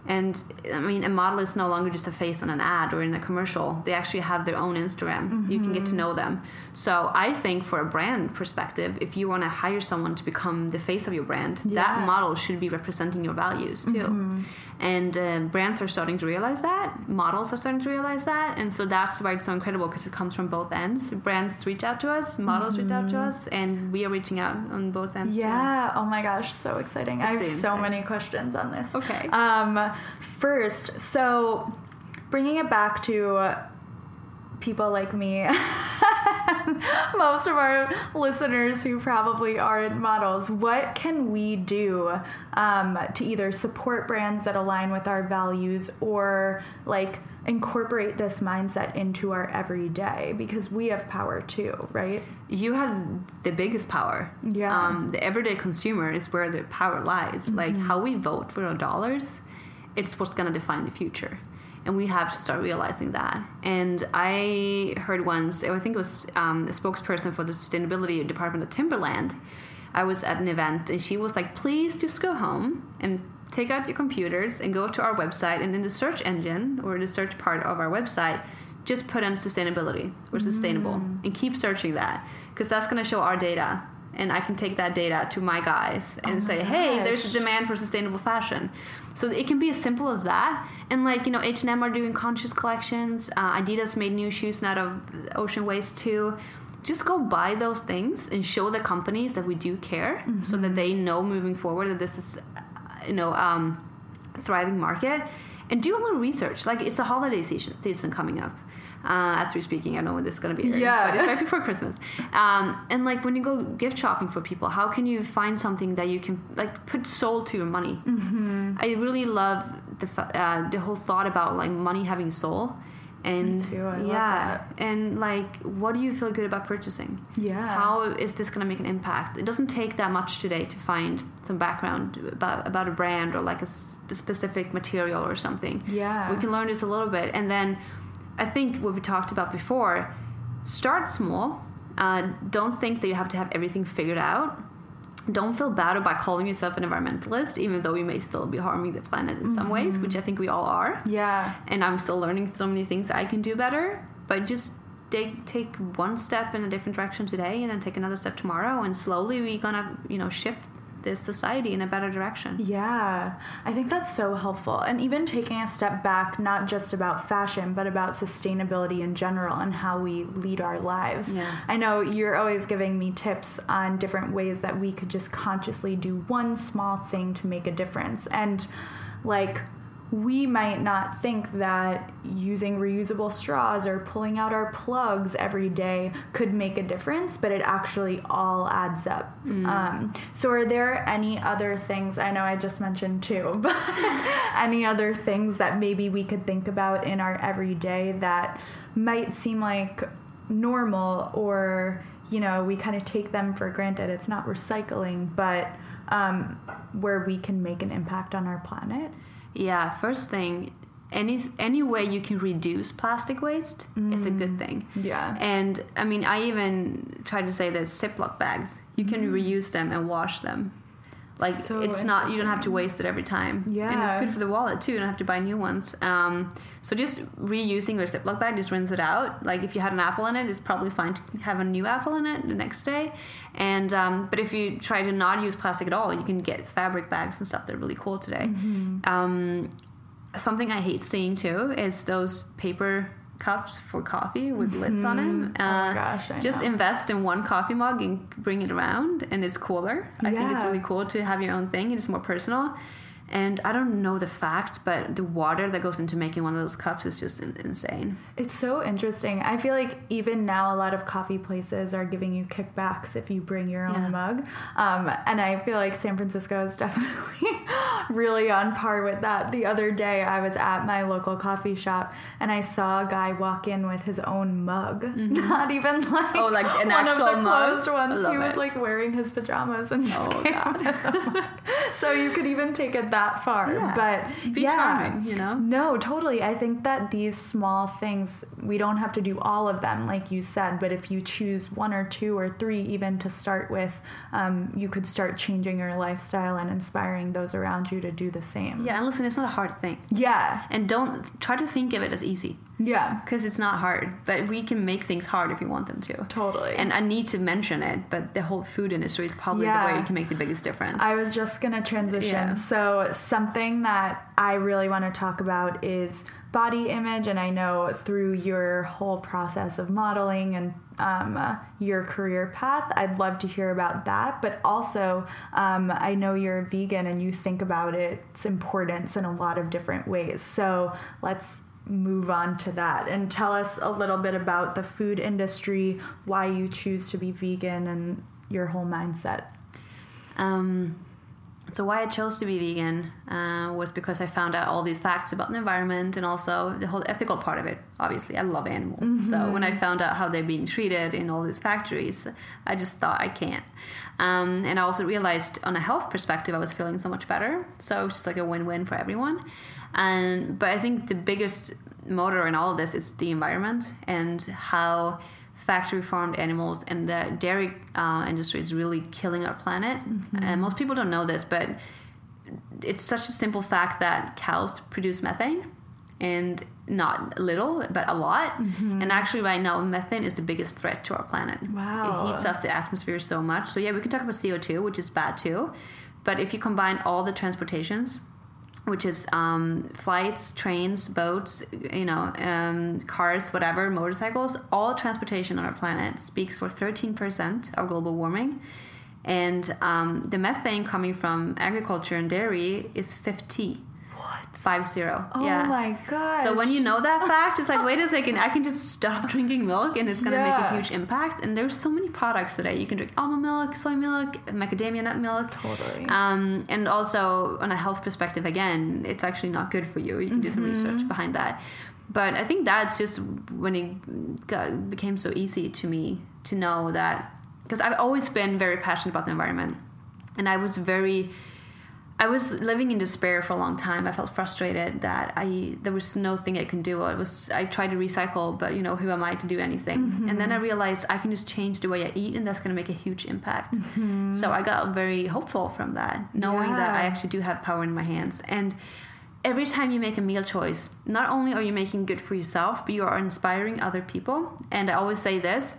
S1: And I mean, a model is no longer just a face on an ad or in a commercial. They actually have their own Instagram. You can get to know them. So I think, for a brand perspective, if you want to hire someone to become the face of your brand,
S2: Yeah.
S1: that model should be representing your values too. And uh, brands are starting to realize that. Models are starting to realize that. And so that's why it's so incredible because it comes from both ends. Brands reach out to us, models reach out to us, and we are reaching out on both ends. too.
S2: Yeah. Oh my gosh, so exciting. I have so many questions on this.
S1: Okay.
S2: Um, first, so bringing it back to people like me, most of our listeners who probably aren't models, what can we do um, to either support brands that align with our values or like incorporate this mindset into our everyday? Because we have power too, right?
S1: you have the biggest power.
S2: Yeah.
S1: Um, the everyday consumer is where the power lies. Like how we vote with our dollars, it's what's going to define the future. And we have to start realizing that. And I heard once, I think it was um, a spokesperson for the sustainability department of Timberland. I was at an event and she was like, please just go home and take out your computers and go to our website. And in the search engine or the search part of our website, just put in sustainability or sustainable and keep searching that because that's going to show our data and i can take that data to my guys and
S2: Oh
S1: say hey there's a demand for sustainable fashion. So it can be as simple as that. And like you know h&m are doing conscious collections. Uh, adidas made new shoes out of ocean waste too. Just go buy those things and show the companies that we do care so that they know moving forward that this is uh, you know um, thriving market. And do a little research. Like it's a holiday season season coming up uh, as we're speaking i know when this is going to be airing,
S2: Yeah.
S1: but it's right before christmas um, and like when you go gift shopping for people how can you find something that you can like put soul to your money
S2: Mm-hmm.
S1: i really love the uh, the whole thought about like money having soul and
S2: Me too, I love
S1: yeah
S2: that.
S1: and like what do you feel good about purchasing
S2: Yeah.
S1: how is this going to make an impact it doesn't take that much today to find some background about about a brand or like a specific material or something
S2: Yeah.
S1: we can learn just a little bit and then i think what we talked about before start small uh, don't think that you have to have everything figured out don't feel bad about calling yourself an environmentalist even though we may still be harming the planet in some ways which i think we all are
S2: Yeah.
S1: and I'm still learning so many things I can do better. But just take take one step in a different direction today, and then take another step tomorrow, and slowly we're gonna you know shift this society in a better direction.
S2: Yeah, I think that's so helpful. And even taking a step back, not just about fashion, but about sustainability in general and how we lead our lives.
S1: Yeah.
S2: I know you're always giving me tips on different ways that we could just consciously do one small thing to make a difference. And like, we might not think that using reusable straws or pulling out our plugs every day could make a difference, but it actually all adds up. Um, so, are there any other things? I know I just mentioned two, but any other things that maybe we could think about in our everyday that might seem like normal or you know, we kind of take them for granted. It's not recycling, but um, where we can make an impact on our planet.
S1: Yeah, first thing, any any way you can reduce plastic waste is a good mm, thing.
S2: Yeah.
S1: And I mean, I even tried to say that Ziploc bags, you can mm. reuse them and wash them. Like
S2: So
S1: it's not you don't have to waste it every time.
S2: Yeah, And
S1: it's good for the wallet too. You don't have to buy new ones. Um, so just reusing your Ziploc bag, just rinse it out. Like if you had an apple in it, it's probably fine to have a new apple in it the next day. And um, but if you try to not use plastic at all, you can get fabric bags and stuff that are really cool today.
S2: Mm-hmm.
S1: Um, something I hate seeing too is those paper cups for coffee with lids on them.
S2: Oh my
S1: Uh,
S2: gosh, I
S1: just
S2: know.
S1: invest in one coffee mug and bring it around, and it's cooler. I think it's really cool to have your own thing. It's more personal. And I don't know the fact, but the water that goes into making one of those cups is just in- insane.
S2: It's so interesting. I feel like even now, a lot of coffee places are giving you kickbacks if you bring your own
S1: Yeah.
S2: mug. Um, and I feel like San Francisco is definitely really on par with that. The other day, I was at my local coffee shop and I saw a guy walk in with his own mug. Not even like,
S1: Mm-hmm. Oh, like an
S2: one of
S1: actual
S2: the
S1: mug?
S2: closed ones. He was
S1: it.
S2: like wearing his pajamas and just
S1: Oh,
S2: came
S1: God.
S2: with a mug. so you could even take it that far.
S1: Yeah.
S2: But
S1: Be
S2: yeah.
S1: charming, you know?
S2: No, totally. I think that these small things, we don't have to do all of them, like you said, but if you choose one or two or three, even to start with, um, you could start changing your lifestyle and inspiring those around you to do the same.
S1: Yeah, and listen, it's not a hard thing.
S2: Yeah.
S1: And don't try to think of it as easy
S2: Yeah.
S1: because it's not hard. But we can make things hard if we want them to.
S2: Totally.
S1: And I need to mention it, but the whole food industry is probably the way you can make the biggest difference.
S2: I was just going to transition.
S1: Yeah.
S2: So, something that I really want to talk about is body image. And I know through your whole process of modeling and um, uh, your career path, I'd love to hear about that. But also, um, I know you're a vegan and you think about its importance in a lot of different ways. So, let's move on to that and tell us a little bit about the food industry, why you choose to be vegan, and your whole mindset.
S1: Um, so why I chose to be vegan uh, was because I found out all these facts about the environment and also the whole ethical part of it. Obviously, I love animals, so when I found out how they're being treated in all these factories, I just thought I can't. Um, and I also realized, on a health perspective, I was feeling so much better. So it was just like a win-win for everyone. And but I think the biggest motor in all of this is the environment and how factory farmed animals and the dairy uh, industry is really killing our planet. And most people don't know this, but it's such a simple fact that cows produce methane and not little, but a lot. And actually, right now, methane is the biggest threat to our planet.
S2: Wow.
S1: It heats up the atmosphere so much. So, yeah, we can talk about CO2, which is bad too. But if you combine all the transportations, which is um, flights, trains, boats, you know, um, cars, whatever, motorcycles, all transportation on our planet speaks for 13% of global warming. And um, the methane coming from agriculture and dairy is 50.
S2: What?
S1: Five zero.
S2: Oh
S1: yeah.
S2: my god.
S1: So when you know that fact, it's like, wait a second, I can just stop drinking milk and it's gonna make a huge impact. And there's so many products today. You can drink almond milk, soy milk, macadamia nut milk.
S2: Totally.
S1: Um, and also on a health perspective, again, it's actually not good for you. You can do some
S2: Mm-hmm.
S1: research behind that. But I think that's just when it got, became so easy to me to know that because I've always been very passionate about the environment, and I was very I was living in despair for a long time. I felt frustrated that I there was nothing I can do. I was I tried to recycle, but you know who am I to do anything? Mm-hmm. And then I realized I can just change the way I eat, and that's going to make a huge impact. Mm-hmm. So I got very hopeful from that, knowing that I actually do have power in my hands. And every time you make a meal choice, not only are you making good for yourself, but you are inspiring other people. And I always say this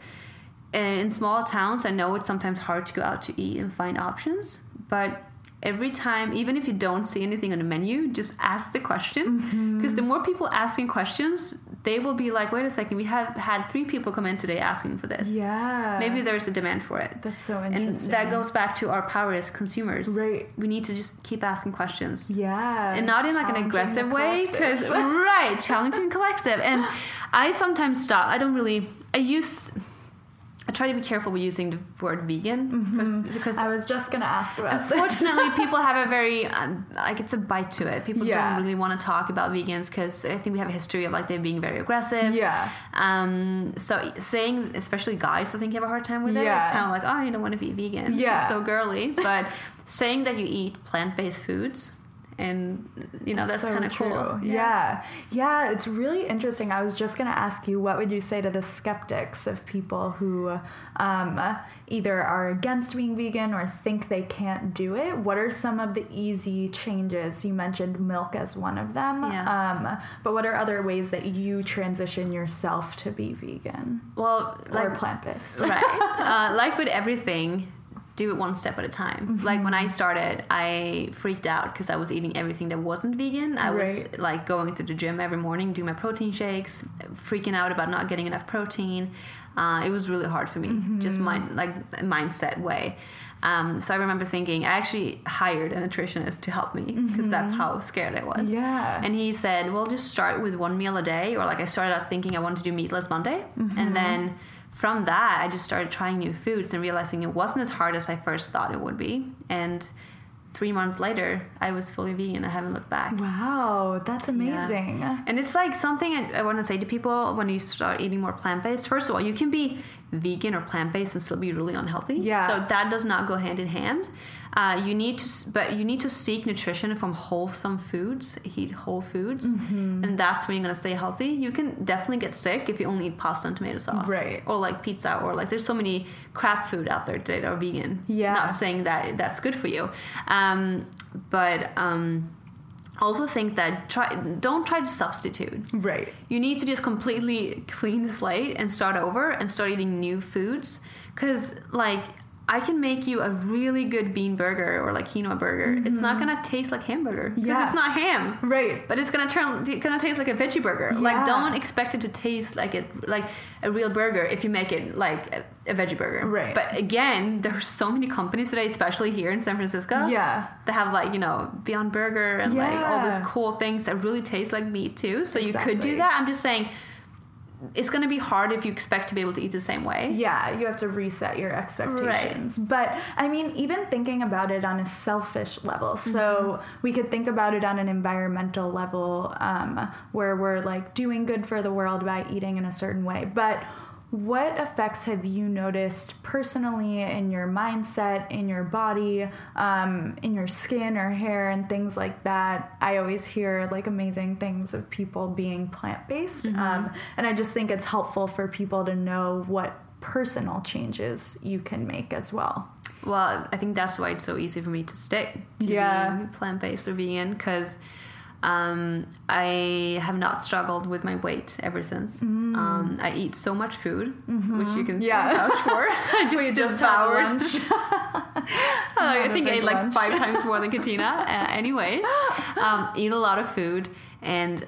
S1: eh, in small towns, I know it's sometimes hard to go out to eat and find options, but every time, even if you don't see anything on the menu, just ask the question. Mm-hmm. Because the more people asking questions, they will be like, wait a second, we have had three people come in today asking for this.
S2: yeah.
S1: Maybe there's a demand for it.
S2: that's so interesting.
S1: And that goes back to our power as consumers.
S2: Right.
S1: We need to just keep asking questions
S2: Yeah.
S1: and not in like an aggressive way because right challenging collective and i sometimes stop i don't really i use try to be careful with using the word vegan because, because
S2: I was just gonna ask about.
S1: Unfortunately, people have a very um, like it's a bite to it. People
S2: Yeah.
S1: don't really want to talk about vegans because I think we have a history of like them being very aggressive.
S2: Yeah.
S1: Um. So saying, especially guys, I think have a hard time with it.
S2: Yeah.
S1: It's kind of like, oh, you don't want to be vegan.
S2: Yeah.
S1: It's so girly. But saying that you eat plant-based foods, and you know that's
S2: So
S1: kind of cool.
S2: Yeah. yeah. it's really interesting. I was just going to ask you, what would you say to the skeptics of people who um, either are against being vegan or think they can't do it? What are some of the easy changes? You mentioned milk as one of them.
S1: Yeah.
S2: Um, but what are other ways that you transition yourself to be vegan
S1: Well,
S2: or plant based?
S1: right uh, like with everything do it one step at a time
S2: Mm-hmm.
S1: like when i started i freaked out because i was eating everything that wasn't vegan i was like going to the gym every morning doing my protein shakes freaking out about not getting enough protein uh, it was really hard for me
S2: Mm-hmm.
S1: just mind like mindset way um, so i remember thinking i actually hired a nutritionist to help me because that's how scared i was
S2: Mm-hmm. Yeah.
S1: and he said, well, just start with one meal a day. Or like I started out thinking I wanted to do meatless Monday.
S2: Mm-hmm.
S1: And then from that, I just started trying new foods and realizing it wasn't as hard as I first thought it would be. And three months later, I was fully vegan. I haven't looked back.
S2: Wow, that's amazing.
S1: And it's like something I, I want to say to people when you start eating more plant based. First of all, you can be vegan or plant based and still be really unhealthy.
S2: Yeah.
S1: So that does not go hand in hand. Uh, you need to, but you need to seek nutrition from wholesome foods. Eat whole foods,
S2: Mm-hmm.
S1: and that's when you're gonna stay healthy. You can definitely get sick if you only eat pasta and tomato sauce,
S2: Right.
S1: Or like pizza, or like there's so many crap food out there that are vegan.
S2: Yeah.
S1: Not saying that that's good for you, um, but. Um, also think that try don't try to substitute
S2: Right.
S1: you need to just completely clean the slate and start over and start eating new foods because like i can make you a really good bean burger or like quinoa burger it's not gonna taste like hamburger because
S2: Mm-hmm. Yeah.
S1: it's not ham
S2: Right.
S1: but it's gonna turn it's gonna taste like a veggie burger like don't expect it to taste like it like a real burger if you make it like a, a veggie burger
S2: Right.
S1: but again there are so many companies today especially here in san francisco
S2: Yeah.
S1: that have like you know Beyond Burger and like all these cool things that really taste like meat too. So you could do that. I'm just saying it's going to be hard if you expect to be able to eat the same way.
S2: Yeah, you have to reset your expectations. Right. But I mean, even thinking about it on a selfish level, so we could think about it on an environmental level um, where we're like doing good for the world by eating in a certain way. But what effects have you noticed personally in your mindset, in your body, um, in your skin or hair, and things like that? I always hear like amazing things of people being plant based. Um, and I just think it's helpful for people to know what personal changes you can make as well.
S1: Well, I think that's why it's so easy for me to stick to
S2: Yeah.
S1: being plant based or vegan because um, I have not struggled with my weight ever since. Um, I eat so much food, which you can
S2: Mm. Yeah.
S1: vouch for. I just
S2: We just
S1: devoured. I think I ate like five times more than Katina. Uh, anyways, um, eat a lot of food and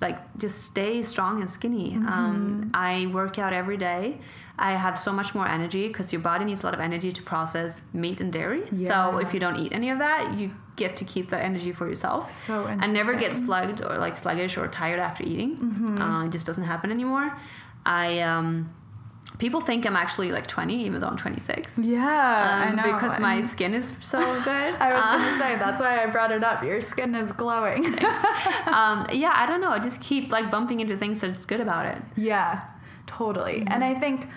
S1: like just stay strong and skinny.
S2: Mm-hmm.
S1: Um, I work out every day. I have so much more energy because your body needs a lot of energy to process meat and dairy. So if you don't eat any of that, you get to keep that energy for yourself.
S2: So
S1: I never get slugged or like sluggish or tired after eating.
S2: Mm-hmm.
S1: Uh, it just doesn't happen anymore. I um, people think I'm actually like 20, even though I'm 26
S2: Yeah, I
S1: um,
S2: know.
S1: because my skin is so good.
S2: I was
S1: Uh,
S2: gonna say that's why I brought it up. Your skin is glowing.
S1: um, yeah, I don't know. I just keep like bumping into things that's good about it.
S2: Yeah, totally. And I think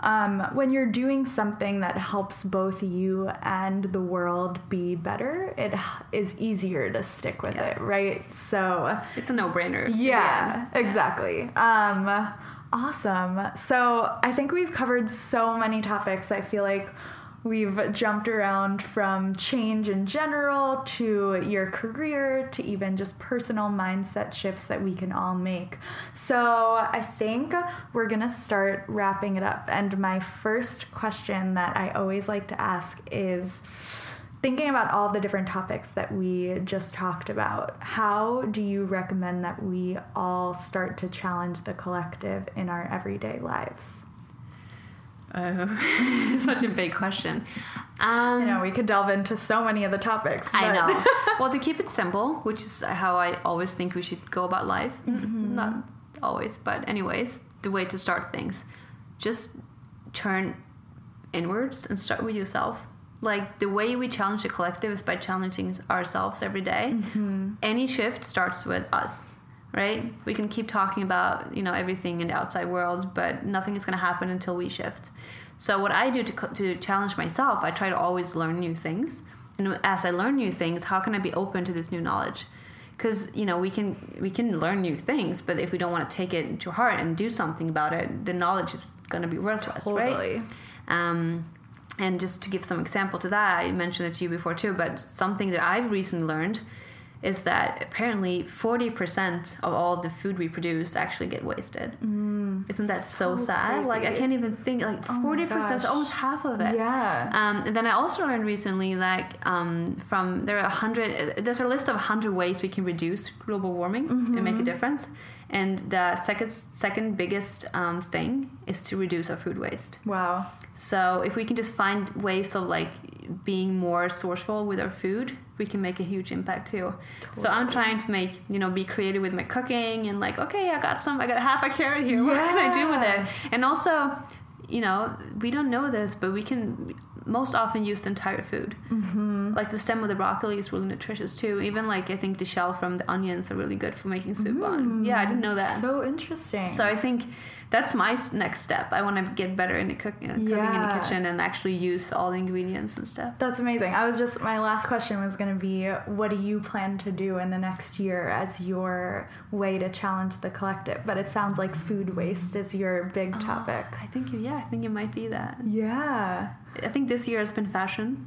S2: um, when you're doing something that helps both you and the world be better, it is easier to stick with
S1: Yeah.
S2: it, right? So,
S1: It's a no-brainer. in
S2: yeah, exactly. Um, awesome. So, I think we've covered so many topics. I feel like we've jumped around from change in general to your career to even just personal mindset shifts that we can all make. So, I think we're going to start wrapping it up. And my first question that I always like to ask is thinking about all the different topics that we just talked about, how do you recommend that we all start to challenge the collective in our everyday lives?
S1: Oh, such a big question. Um,
S2: You know, we could delve into so many of the topics.
S1: I know. well, to keep it simple, which is how I always think we should go about life.
S2: Mm-hmm.
S1: Not always, but anyways, the way to start things. Just turn inwards and start with yourself. Like the way we challenge the collective is by challenging ourselves every day.
S2: Mm-hmm.
S1: Any shift starts with us, right? We can keep talking about you know everything in the outside world, but nothing is going to happen until we shift. So what I do to to challenge myself, I try to always learn new things. And as I learn new things, how can I be open to this new knowledge? Because you know we can we can learn new things, but if we don't want to take it to heart and do something about it, the knowledge is going to be worthless, right?
S2: Totally.
S1: Um, and just to give some example to that, I mentioned it to you before too, but something that I've recently learned is that apparently 40% of all the food we produce actually get wasted. Mm, Isn't that so,
S2: so
S1: sad? Like I can't even think like
S2: Oh
S1: 40% is almost half of it.
S2: Yeah.
S1: Um, and then I also learned recently, like um, from there are a hundred. There's a list of hundred ways we can reduce global warming and
S2: Mm-hmm.
S1: make a difference. And the second second biggest um, thing is to reduce our food waste.
S2: Wow.
S1: So if we can just find ways of like being more sourceful with our food, we can make a huge impact too. So I'm trying to make you know be creative with my cooking and like okay, I got some, I got half a carrot here. What can I do with it? And also, you know, we don't know this, but we can most often use the entire food. Mm-hmm. Like the stem of the broccoli is really nutritious too. Even like I think the shell from the onions are really good for making soup on. Yeah, I didn't know that.
S2: So interesting.
S1: So I think that's my next step. I want to get better in the cook- uh, cooking in the kitchen and actually use all the ingredients and stuff.
S2: That's amazing. I was just my last question was going to be what do you plan to do in the next year as your way to challenge the collective? But it sounds like food waste is your big topic.
S1: I think you, yeah, I think it might be that.
S2: Yeah.
S1: I think this year has been fashion.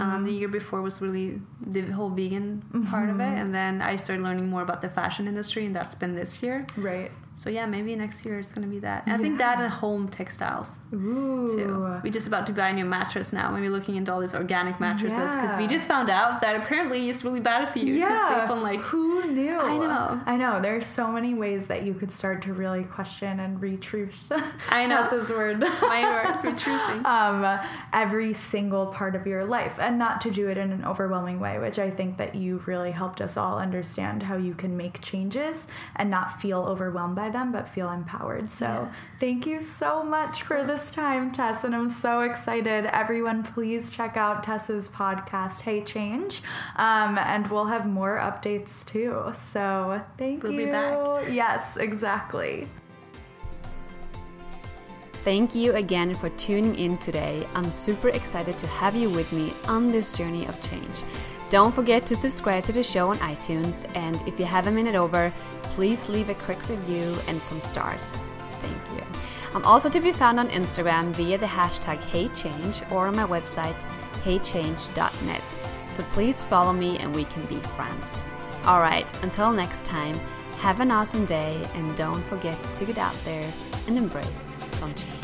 S1: Um, the year before was really the whole vegan part of it, and then I started learning more about the fashion industry, and that's been this year.
S2: Right.
S1: So yeah, maybe next year it's gonna be that. And I think that
S2: Yeah.
S1: and home textiles.
S2: Ooh.
S1: too. We're just about to buy a new mattress now. Maybe looking into all these organic mattresses because we just found out that apparently it's really bad for you to
S2: Yeah.
S1: sleep on like.
S2: who knew?
S1: I know.
S2: I know. There's so many ways that you could start to really question and retruth.
S1: I know.
S2: Tessa's word.
S1: My word, for truthing.
S2: um, every single part of your life and not to do it in an overwhelming way, which I think that you really helped us all understand how you can make changes and not feel overwhelmed by them, but feel empowered. So
S1: Yeah.
S2: thank you so much for this time, Tess. And I'm so excited. Everyone, please check out Tessa's podcast, Hey Change. Um, and we'll have more updates too. So thank
S1: We'll
S2: you.
S1: be back.
S2: Yes, exactly.
S1: Thank you again for tuning in today. I'm super excited to have you with me on this journey of change. Don't forget to subscribe to the show on iTunes, and if you have a minute over, please leave a quick review and some stars. Thank you. I'm also to be found on Instagram via the hashtag HeyChange or on my website heychange.net. So please follow me and we can be friends. Alright, until next time, have an awesome day and don't forget to get out there and embrace some change.